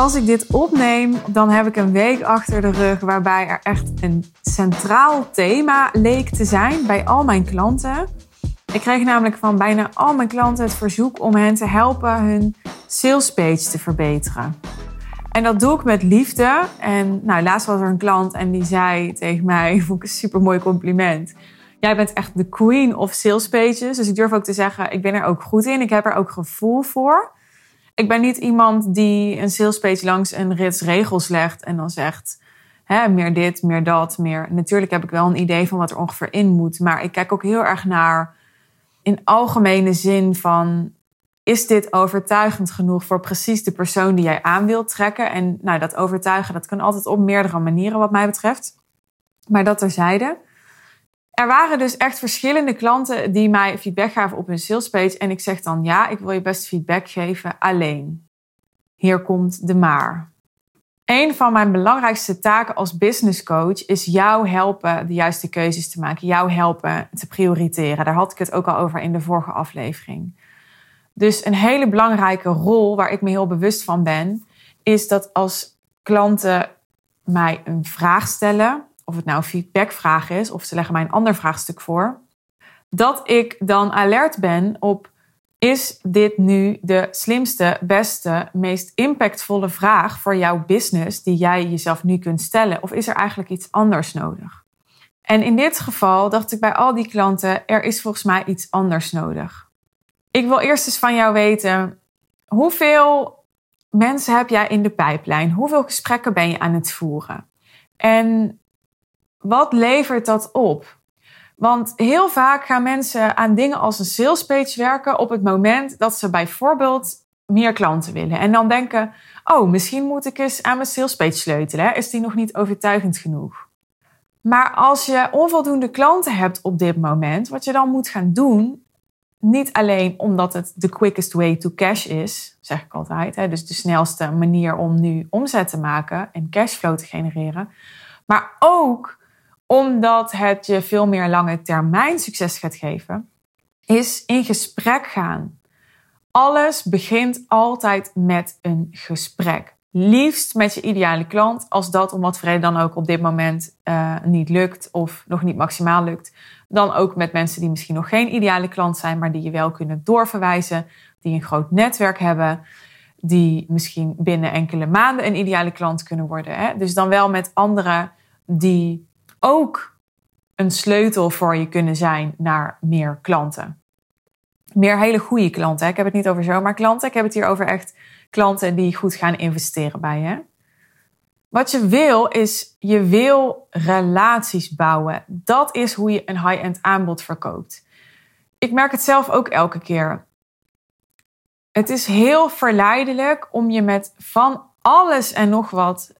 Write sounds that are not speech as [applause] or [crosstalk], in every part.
Als ik dit opneem, dan heb ik een week achter de rug waarbij er echt een centraal thema leek te zijn bij al mijn klanten. Ik kreeg namelijk van bijna al mijn klanten het verzoek om hen te helpen hun sales page te verbeteren. En dat doe ik met liefde. En nou, laatst was er een klant en die zei tegen mij, [laughs] vond ik een super mooi compliment. Jij bent echt de queen of sales pages. Dus ik durf ook te zeggen, ik ben er ook goed in. Ik heb er ook gevoel voor. Ik ben niet iemand die een sales page langs een rits regels legt en dan zegt, meer dit, meer dat, meer. Natuurlijk heb ik wel een idee van wat er ongeveer in moet. Maar ik kijk ook heel erg naar in algemene zin van is dit overtuigend genoeg voor precies de persoon die jij aan wilt trekken? En nou, dat overtuigen, dat kan altijd op meerdere manieren wat mij betreft. Maar dat terzijde. Er waren dus echt verschillende klanten die mij feedback gaven op hun salespage. En ik zeg dan ja, ik wil je best feedback geven. Alleen, hier komt de maar. Een van mijn belangrijkste taken als business coach is jou helpen de juiste keuzes te maken. Jou helpen te prioriteren. Daar had ik het ook al over in de vorige aflevering. Dus een hele belangrijke rol waar ik me heel bewust van ben, is dat als klanten mij een vraag stellen, of het nou een feedbackvraag is, of ze leggen mij een ander vraagstuk voor, dat ik dan alert ben op is dit nu de slimste, beste, meest impactvolle vraag voor jouw business die jij jezelf nu kunt stellen? Of is er eigenlijk iets anders nodig? En in dit geval dacht ik bij al die klanten, er is volgens mij iets anders nodig. Ik wil eerst eens van jou weten, hoeveel mensen heb jij in de pijplijn? Hoeveel gesprekken ben je aan het voeren? En wat levert dat op? Want heel vaak gaan mensen aan dingen als een sales page werken op het moment dat ze bijvoorbeeld meer klanten willen. En dan denken, oh, misschien moet ik eens aan mijn sales page sleutelen. Is die nog niet overtuigend genoeg? Maar als je onvoldoende klanten hebt op dit moment, wat je dan moet gaan doen, niet alleen omdat het de quickest way to cash is, zeg ik altijd, hè, dus de snelste manier om nu omzet te maken en cashflow te genereren, maar ook omdat het je veel meer lange termijn succes gaat geven, is in gesprek gaan. Alles begint altijd met een gesprek. Liefst met je ideale klant, als dat om wat voor dan ook op dit moment uh, niet lukt of nog niet maximaal lukt. Dan ook met mensen die misschien nog geen ideale klant zijn, maar die je wel kunnen doorverwijzen, die een groot netwerk hebben, die misschien binnen enkele maanden een ideale klant kunnen worden. Hè? Dus dan wel met anderen die ook een sleutel voor je kunnen zijn naar meer klanten. Meer hele goede klanten. Ik heb het niet over zomaar klanten. Ik heb het hier over echt klanten die goed gaan investeren bij je. Wat je wil is, je wil relaties bouwen. Dat is hoe je een high-end aanbod verkoopt. Ik merk het zelf ook elke keer. Het is heel verleidelijk om je met van alles en nog wat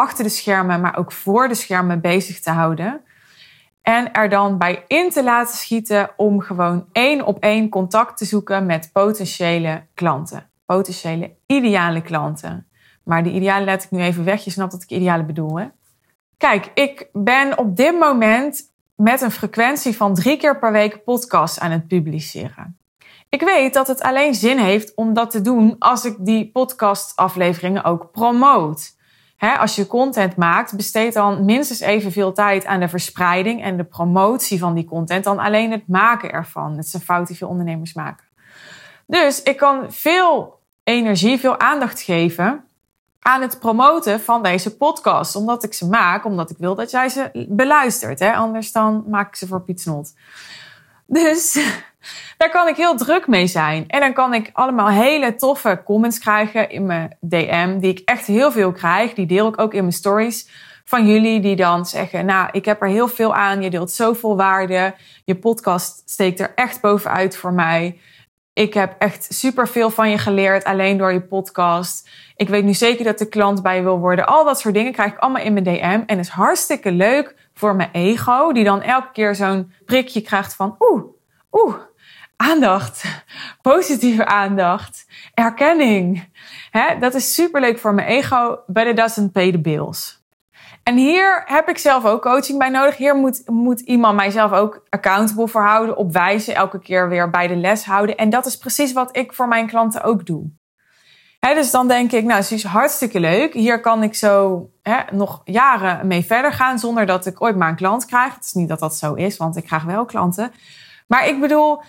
achter de schermen, maar ook voor de schermen bezig te houden. En er dan bij in te laten schieten om gewoon één op één contact te zoeken met potentiële klanten. Potentiële ideale klanten. Maar die ideale laat ik nu even weg. Je snapt dat ik ideale bedoel, hè? Kijk, ik ben op dit moment met een frequentie van drie keer per week podcast aan het publiceren. Ik weet dat het alleen zin heeft om dat te doen als ik die podcastafleveringen ook promoot als je content maakt, besteed dan minstens evenveel tijd aan de verspreiding en de promotie van die content dan alleen het maken ervan. Dat is een fout die veel ondernemers maken. Dus ik kan veel energie, veel aandacht geven aan het promoten van deze podcast. Omdat ik ze maak, omdat ik wil dat jij ze beluistert. Hè? Anders dan maak ik ze voor Piet Snot. Dus [laughs] daar kan ik heel druk mee zijn. En dan kan ik allemaal hele toffe comments krijgen in mijn DM, die ik echt heel veel krijg. Die deel ik ook in mijn stories van jullie, die dan zeggen: Nou, ik heb er heel veel aan. Je deelt zoveel waarde. Je podcast steekt er echt bovenuit voor mij. Ik heb echt superveel van je geleerd alleen door je podcast. Ik weet nu zeker dat de klant bij wil worden. Al dat soort dingen krijg ik allemaal in mijn DM. En is hartstikke leuk voor mijn ego, die dan elke keer zo'n prikje krijgt van: Oeh, oeh, aandacht, [laughs] positieve aandacht, erkenning. Hè, dat is superleuk voor mijn ego, but it doesn't pay the bills. En hier heb ik zelf ook coaching bij nodig. Hier moet, moet iemand mijzelf ook accountable voor houden, op wijze elke keer weer bij de les houden. En dat is precies wat ik voor mijn klanten ook doe. Dus dan denk ik, nou, het is hartstikke leuk. Hier kan ik zo nog jaren mee verder gaan zonder dat ik ooit maar een klant krijg. Het is niet dat dat zo is, want ik krijg wel klanten. Maar ik bedoel,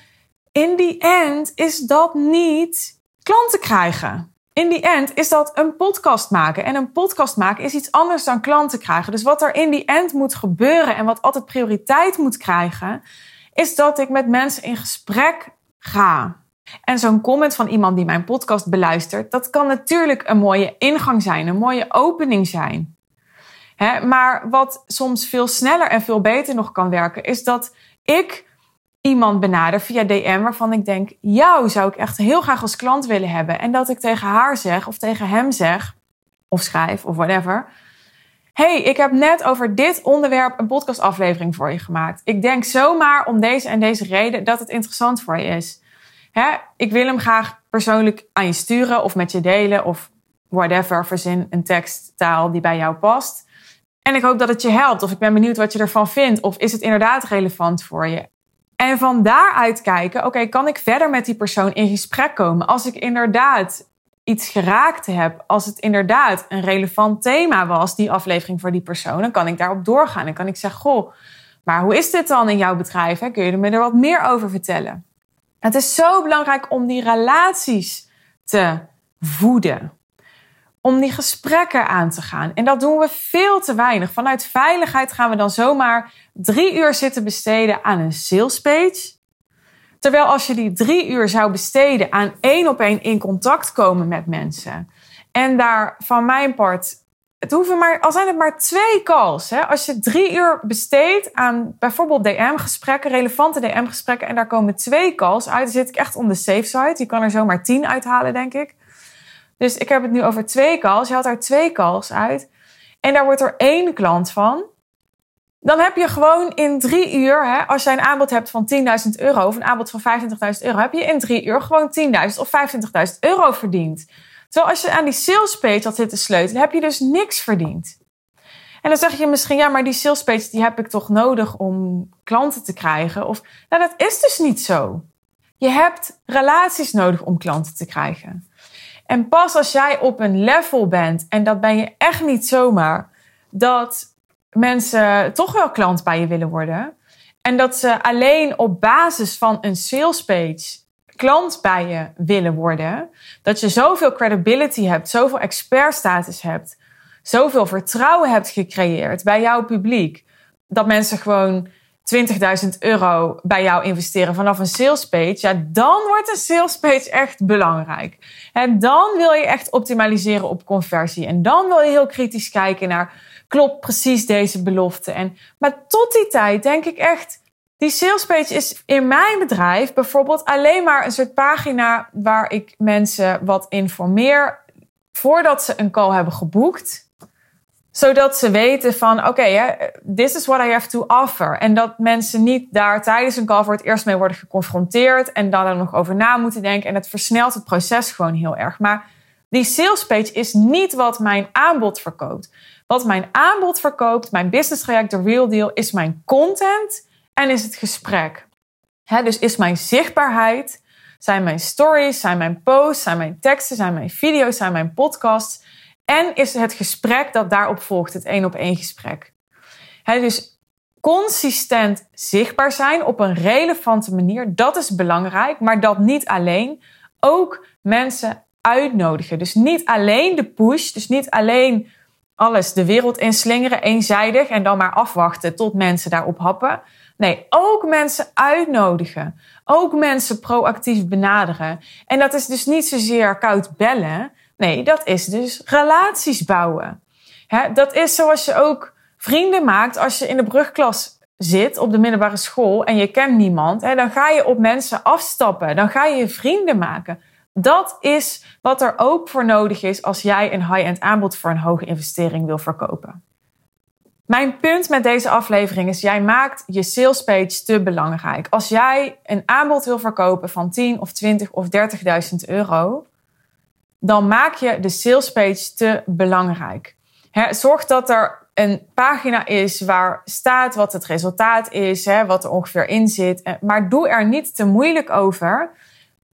in die end is dat niet klanten krijgen. In die end is dat een podcast maken. En een podcast maken is iets anders dan klanten krijgen. Dus wat er in die end moet gebeuren en wat altijd prioriteit moet krijgen, is dat ik met mensen in gesprek ga. En zo'n comment van iemand die mijn podcast beluistert, dat kan natuurlijk een mooie ingang zijn, een mooie opening zijn. maar wat soms veel sneller en veel beter nog kan werken, is dat ik iemand benader via DM waarvan ik denk, jou zou ik echt heel graag als klant willen hebben. En dat ik tegen haar zeg of tegen hem zeg, of schrijf of whatever. hey, ik heb net over dit onderwerp een podcastaflevering voor je gemaakt. Ik denk zomaar om deze en deze reden dat het interessant voor je is. Hè? Ik wil hem graag persoonlijk aan je sturen of met je delen of whatever. Verzin een teksttaal die bij jou past. En ik hoop dat het je helpt. Of ik ben benieuwd wat je ervan vindt. Of is het inderdaad relevant voor je? En van daaruit kijken, oké, kan ik verder met die persoon in gesprek komen? Als ik inderdaad iets geraakt heb, als het inderdaad een relevant thema was, die aflevering voor die persoon, dan kan ik daarop doorgaan. En kan ik zeggen, goh, maar hoe is dit dan in jouw bedrijf? Kun je me er wat meer over vertellen? Het is zo belangrijk om die relaties te voeden. Om die gesprekken aan te gaan. En dat doen we veel te weinig. Vanuit veiligheid gaan we dan zomaar drie uur zitten besteden aan een sales page. Terwijl als je die drie uur zou besteden aan één op één in contact komen met mensen. En daar van mijn part het hoeven maar, al zijn het maar twee calls. Hè? Als je drie uur besteedt aan bijvoorbeeld DM-gesprekken, relevante DM-gesprekken, en daar komen twee calls uit, dan zit ik echt on de safe side. Je kan er zomaar tien uithalen, denk ik. Dus ik heb het nu over twee calls. Je haalt daar twee calls uit. En daar wordt er één klant van. Dan heb je gewoon in drie uur, hè, als jij een aanbod hebt van 10.000 euro of een aanbod van 25.000 euro, heb je in drie uur gewoon 10.000 of 25.000 euro verdiend. Terwijl als je aan die sales page had zitten sleutelen, heb je dus niks verdiend. En dan zeg je misschien, ja, maar die sales page die heb ik toch nodig om klanten te krijgen? Of, nou, dat is dus niet zo. Je hebt relaties nodig om klanten te krijgen. En pas als jij op een level bent, en dat ben je echt niet zomaar, dat mensen toch wel klant bij je willen worden. En dat ze alleen op basis van een sales page klant bij je willen worden, dat je zoveel credibility hebt, zoveel expertstatus hebt, zoveel vertrouwen hebt gecreëerd bij jouw publiek, dat mensen gewoon 20.000 euro bij jou investeren vanaf een sales page, ja, dan wordt een sales page echt belangrijk. En dan wil je echt optimaliseren op conversie. En dan wil je heel kritisch kijken naar, klopt precies deze belofte? En, maar tot die tijd denk ik echt, die salespage is in mijn bedrijf bijvoorbeeld alleen maar een soort pagina waar ik mensen wat informeer voordat ze een call hebben geboekt. Zodat ze weten van oké, this is what I have to offer. En dat mensen niet daar tijdens een call voor het eerst mee worden geconfronteerd en dan er nog over na moeten denken. En het versnelt het proces gewoon heel erg. Maar die salespage is niet wat mijn aanbod verkoopt. Wat mijn aanbod verkoopt, mijn business traject, de real deal, is mijn content en is het gesprek. dus is mijn zichtbaarheid, zijn mijn stories, zijn mijn posts, zijn mijn teksten, zijn mijn video's, zijn mijn podcasts. En is het gesprek dat daarop volgt, het één op één gesprek. dus consistent zichtbaar zijn op een relevante manier, dat is belangrijk, maar dat niet alleen. Ook mensen uitnodigen. Dus niet alleen de push, dus niet alleen alles de wereld inslingeren, eenzijdig en dan maar afwachten tot mensen daarop happen. Nee, ook mensen uitnodigen. Ook mensen proactief benaderen. En dat is dus niet zozeer koud bellen. Nee, dat is dus relaties bouwen. dat is zoals je ook vrienden maakt als je in de brugklas zit op de middelbare school en je kent niemand. dan ga je op mensen afstappen. Dan ga je vrienden maken. Dat is wat er ook voor nodig is als jij een high-end aanbod voor een hoge investering wil verkopen. Mijn punt met deze aflevering is: jij maakt je sales page te belangrijk. Als jij een aanbod wil verkopen van 10 of 20 of 30.000 euro, dan maak je de sales page te belangrijk. zorg dat er een pagina is waar staat wat het resultaat is, wat er ongeveer in zit. Maar doe er niet te moeilijk over.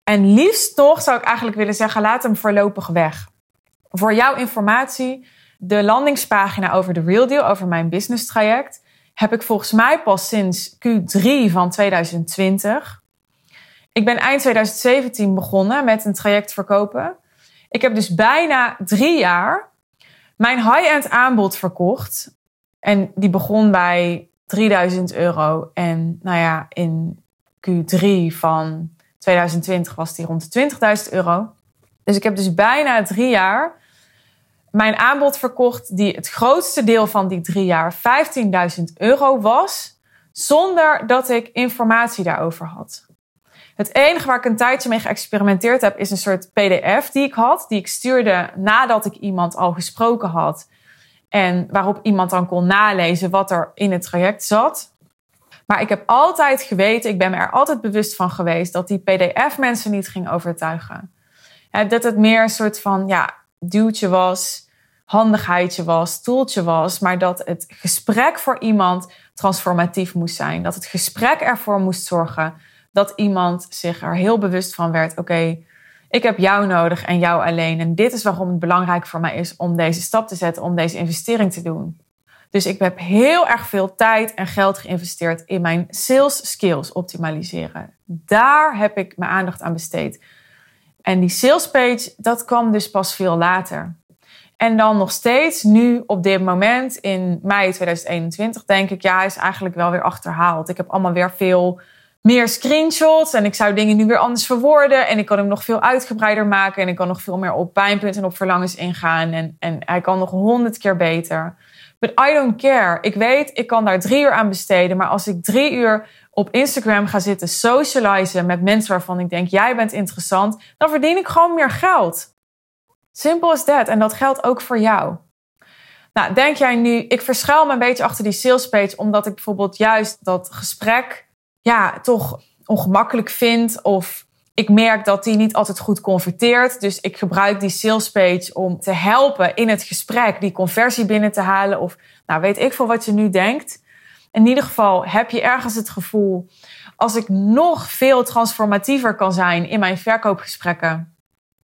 En liefst toch zou ik eigenlijk willen zeggen, laat hem voorlopig weg. Voor jouw informatie, de landingspagina over de Real Deal, over mijn business traject, heb ik volgens mij pas sinds Q3 van 2020. Ik ben eind 2017 begonnen met een traject verkopen. Ik heb dus bijna drie jaar mijn high-end aanbod verkocht. En die begon bij 3000 euro. En nou ja, in Q3 van 2020 was die rond de 20.000 euro. Dus ik heb dus bijna drie jaar mijn aanbod verkocht, die het grootste deel van die drie jaar 15.000 euro was, zonder dat ik informatie daarover had. Het enige waar ik een tijdje mee geëxperimenteerd heb, is een soort PDF die ik had, die ik stuurde nadat ik iemand al gesproken had. En waarop iemand dan kon nalezen wat er in het traject zat. Maar ik heb altijd geweten, ik ben me er altijd bewust van geweest, dat die PDF mensen niet ging overtuigen. Dat het meer een soort van ja, duwtje was, handigheidje was, toeltje was, maar dat het gesprek voor iemand transformatief moest zijn. Dat het gesprek ervoor moest zorgen dat iemand zich er heel bewust van werd: oké, ik heb jou nodig en jou alleen. En dit is waarom het belangrijk voor mij is om deze stap te zetten, om deze investering te doen. Dus ik heb heel erg veel tijd en geld geïnvesteerd in mijn sales skills optimaliseren. Daar heb ik mijn aandacht aan besteed. En die sales page, dat kwam dus pas veel later. En dan nog steeds, nu op dit moment in mei 2021, denk ik, ja, hij is eigenlijk wel weer achterhaald. Ik heb allemaal weer veel meer screenshots en ik zou dingen nu weer anders verwoorden. En ik kan hem nog veel uitgebreider maken en ik kan nog veel meer op pijnpunten en op verlangens ingaan. En, en hij kan nog honderd keer beter. But I don't care. Ik weet, ik kan daar drie uur aan besteden. Maar als ik drie uur op Instagram ga zitten socializen met mensen waarvan ik denk, jij bent interessant, dan verdien ik gewoon meer geld. Simpel as that. En dat geldt ook voor jou. Nou, denk jij nu, ik verschuil me een beetje achter die sales page, omdat ik bijvoorbeeld juist dat gesprek, ja, toch ongemakkelijk vind. Of ik merk dat die niet altijd goed converteert. Dus ik gebruik die sales page om te helpen in het gesprek die conversie binnen te halen. Of nou, weet ik veel wat je nu denkt. In ieder geval heb je ergens het gevoel, als ik nog veel transformatiever kan zijn in mijn verkoopgesprekken,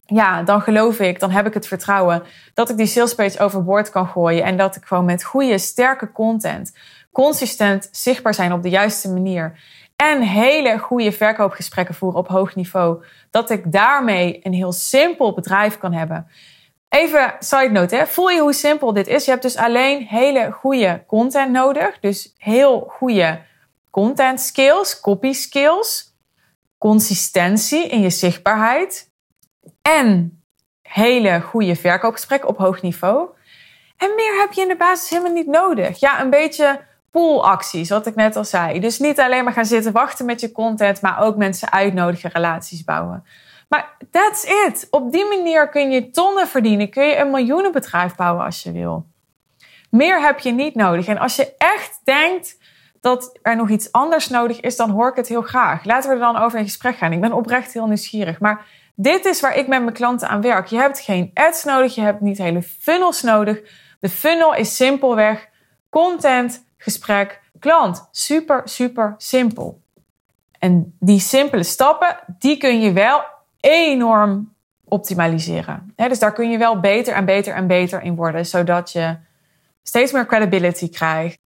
ja, dan geloof ik, dan heb ik het vertrouwen dat ik die salespage overboord kan gooien en dat ik gewoon met goede, sterke content, consistent zichtbaar zijn op de juiste manier en hele goede verkoopgesprekken voeren op hoog niveau, dat ik daarmee een heel simpel bedrijf kan hebben. Even side note, hè? voel je hoe simpel dit is? Je hebt dus alleen hele goede content nodig, dus heel goede content skills, copy skills, consistentie in je zichtbaarheid en hele goede verkoopgesprekken op hoog niveau. En meer heb je in de basis helemaal niet nodig. Ja, een beetje poolacties, wat ik net al zei. Dus niet alleen maar gaan zitten wachten met je content, maar ook mensen uitnodigen, relaties bouwen. Maar that's it. Op die manier kun je tonnen verdienen. Kun je een miljoenenbedrijf bouwen als je wil. Meer heb je niet nodig. En als je echt denkt dat er nog iets anders nodig is, dan hoor ik het heel graag. Laten we er dan over in gesprek gaan. Ik ben oprecht heel nieuwsgierig. Maar dit is waar ik met mijn klanten aan werk. Je hebt geen ads nodig, je hebt niet hele funnels nodig. De funnel is simpelweg content, gesprek, klant. Super, super simpel. En die simpele stappen, die kun je wel enorm optimaliseren. dus daar kun je wel beter en beter en beter in worden, zodat je steeds meer credibility krijgt,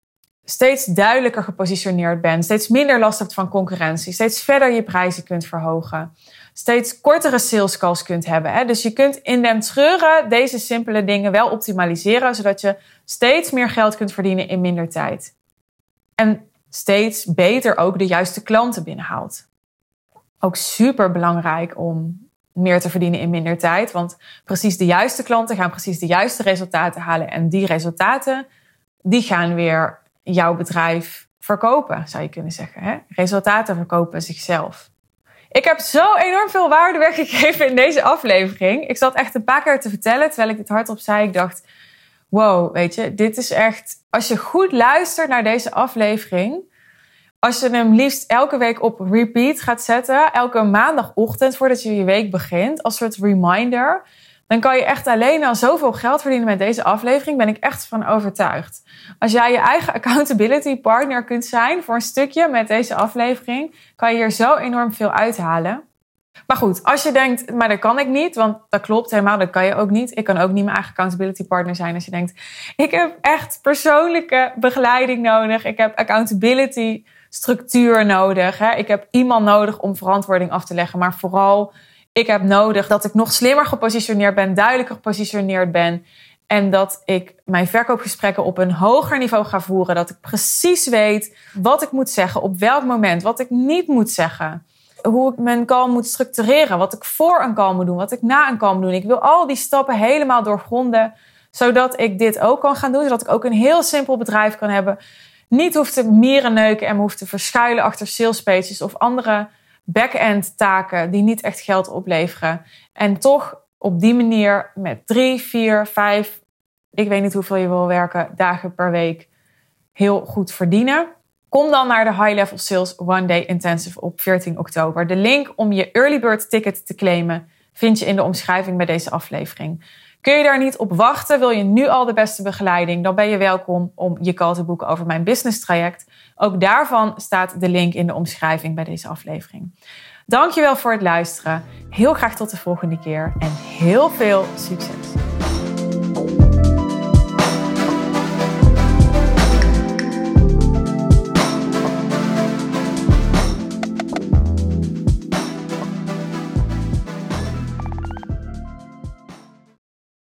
steeds duidelijker gepositioneerd bent, steeds minder last hebt van concurrentie, steeds verder je prijzen kunt verhogen steeds kortere sales calls kunt hebben. Hè? Dus je kunt in den treuren deze simpele dingen wel optimaliseren, zodat je steeds meer geld kunt verdienen in minder tijd. En steeds beter ook de juiste klanten binnenhaalt. Ook super belangrijk om meer te verdienen in minder tijd, want precies de juiste klanten gaan precies de juiste resultaten halen en die resultaten die gaan weer jouw bedrijf verkopen, zou je kunnen zeggen. Hè? Resultaten verkopen zichzelf. Ik heb zo enorm veel waarde weggegeven in deze aflevering. Ik zat echt een paar keer te vertellen terwijl ik het hardop zei. Ik dacht, wow, weet je, dit is echt... Als je goed luistert naar deze aflevering... Als je hem liefst elke week op repeat gaat zetten... elke maandagochtend voordat je je week begint... als soort reminder dan kan je echt alleen al zoveel geld verdienen met deze aflevering. Ben ik echt van overtuigd. Als jij je eigen [laughs] accountability partner kunt zijn voor een stukje met deze aflevering, kan je hier zo enorm veel uithalen. Maar goed, als je denkt, maar dat kan ik niet, want dat klopt helemaal, dat kan je ook niet. Ik kan ook niet mijn eigen accountability partner zijn als je denkt, ik heb echt persoonlijke begeleiding nodig. Ik heb accountability structuur nodig. Hè? Ik heb iemand nodig om verantwoording af te leggen, maar vooral ik heb nodig dat ik nog slimmer gepositioneerd ben, duidelijker gepositioneerd ben. En dat ik mijn verkoopgesprekken op een hoger niveau ga voeren. Dat ik precies weet wat ik moet zeggen, op welk moment, wat ik niet moet zeggen. Hoe ik mijn call moet structureren, wat ik voor een call moet doen, wat ik na een call moet doen. Ik wil al die stappen helemaal doorgronden, zodat ik dit ook kan gaan doen. Zodat ik ook een heel simpel bedrijf kan hebben. Niet hoef te mierenneuken en me hoef te verschuilen achter sales pages of andere back-end taken die niet echt geld opleveren. En toch op die manier met drie, vier, vijf, ik weet niet hoeveel je wil werken, dagen per week heel goed verdienen. Kom dan naar de High Level Sales One Day Intensive op 14 oktober. De link om je early bird ticket te claimen vind je in de omschrijving bij deze aflevering. Kun je daar niet op wachten? Wil je nu al de beste begeleiding? Dan ben je welkom om je call te boeken over mijn business traject. Ook daarvan staat de link in de omschrijving bij deze aflevering. Dankjewel voor het luisteren. Heel graag tot de volgende keer en heel veel succes.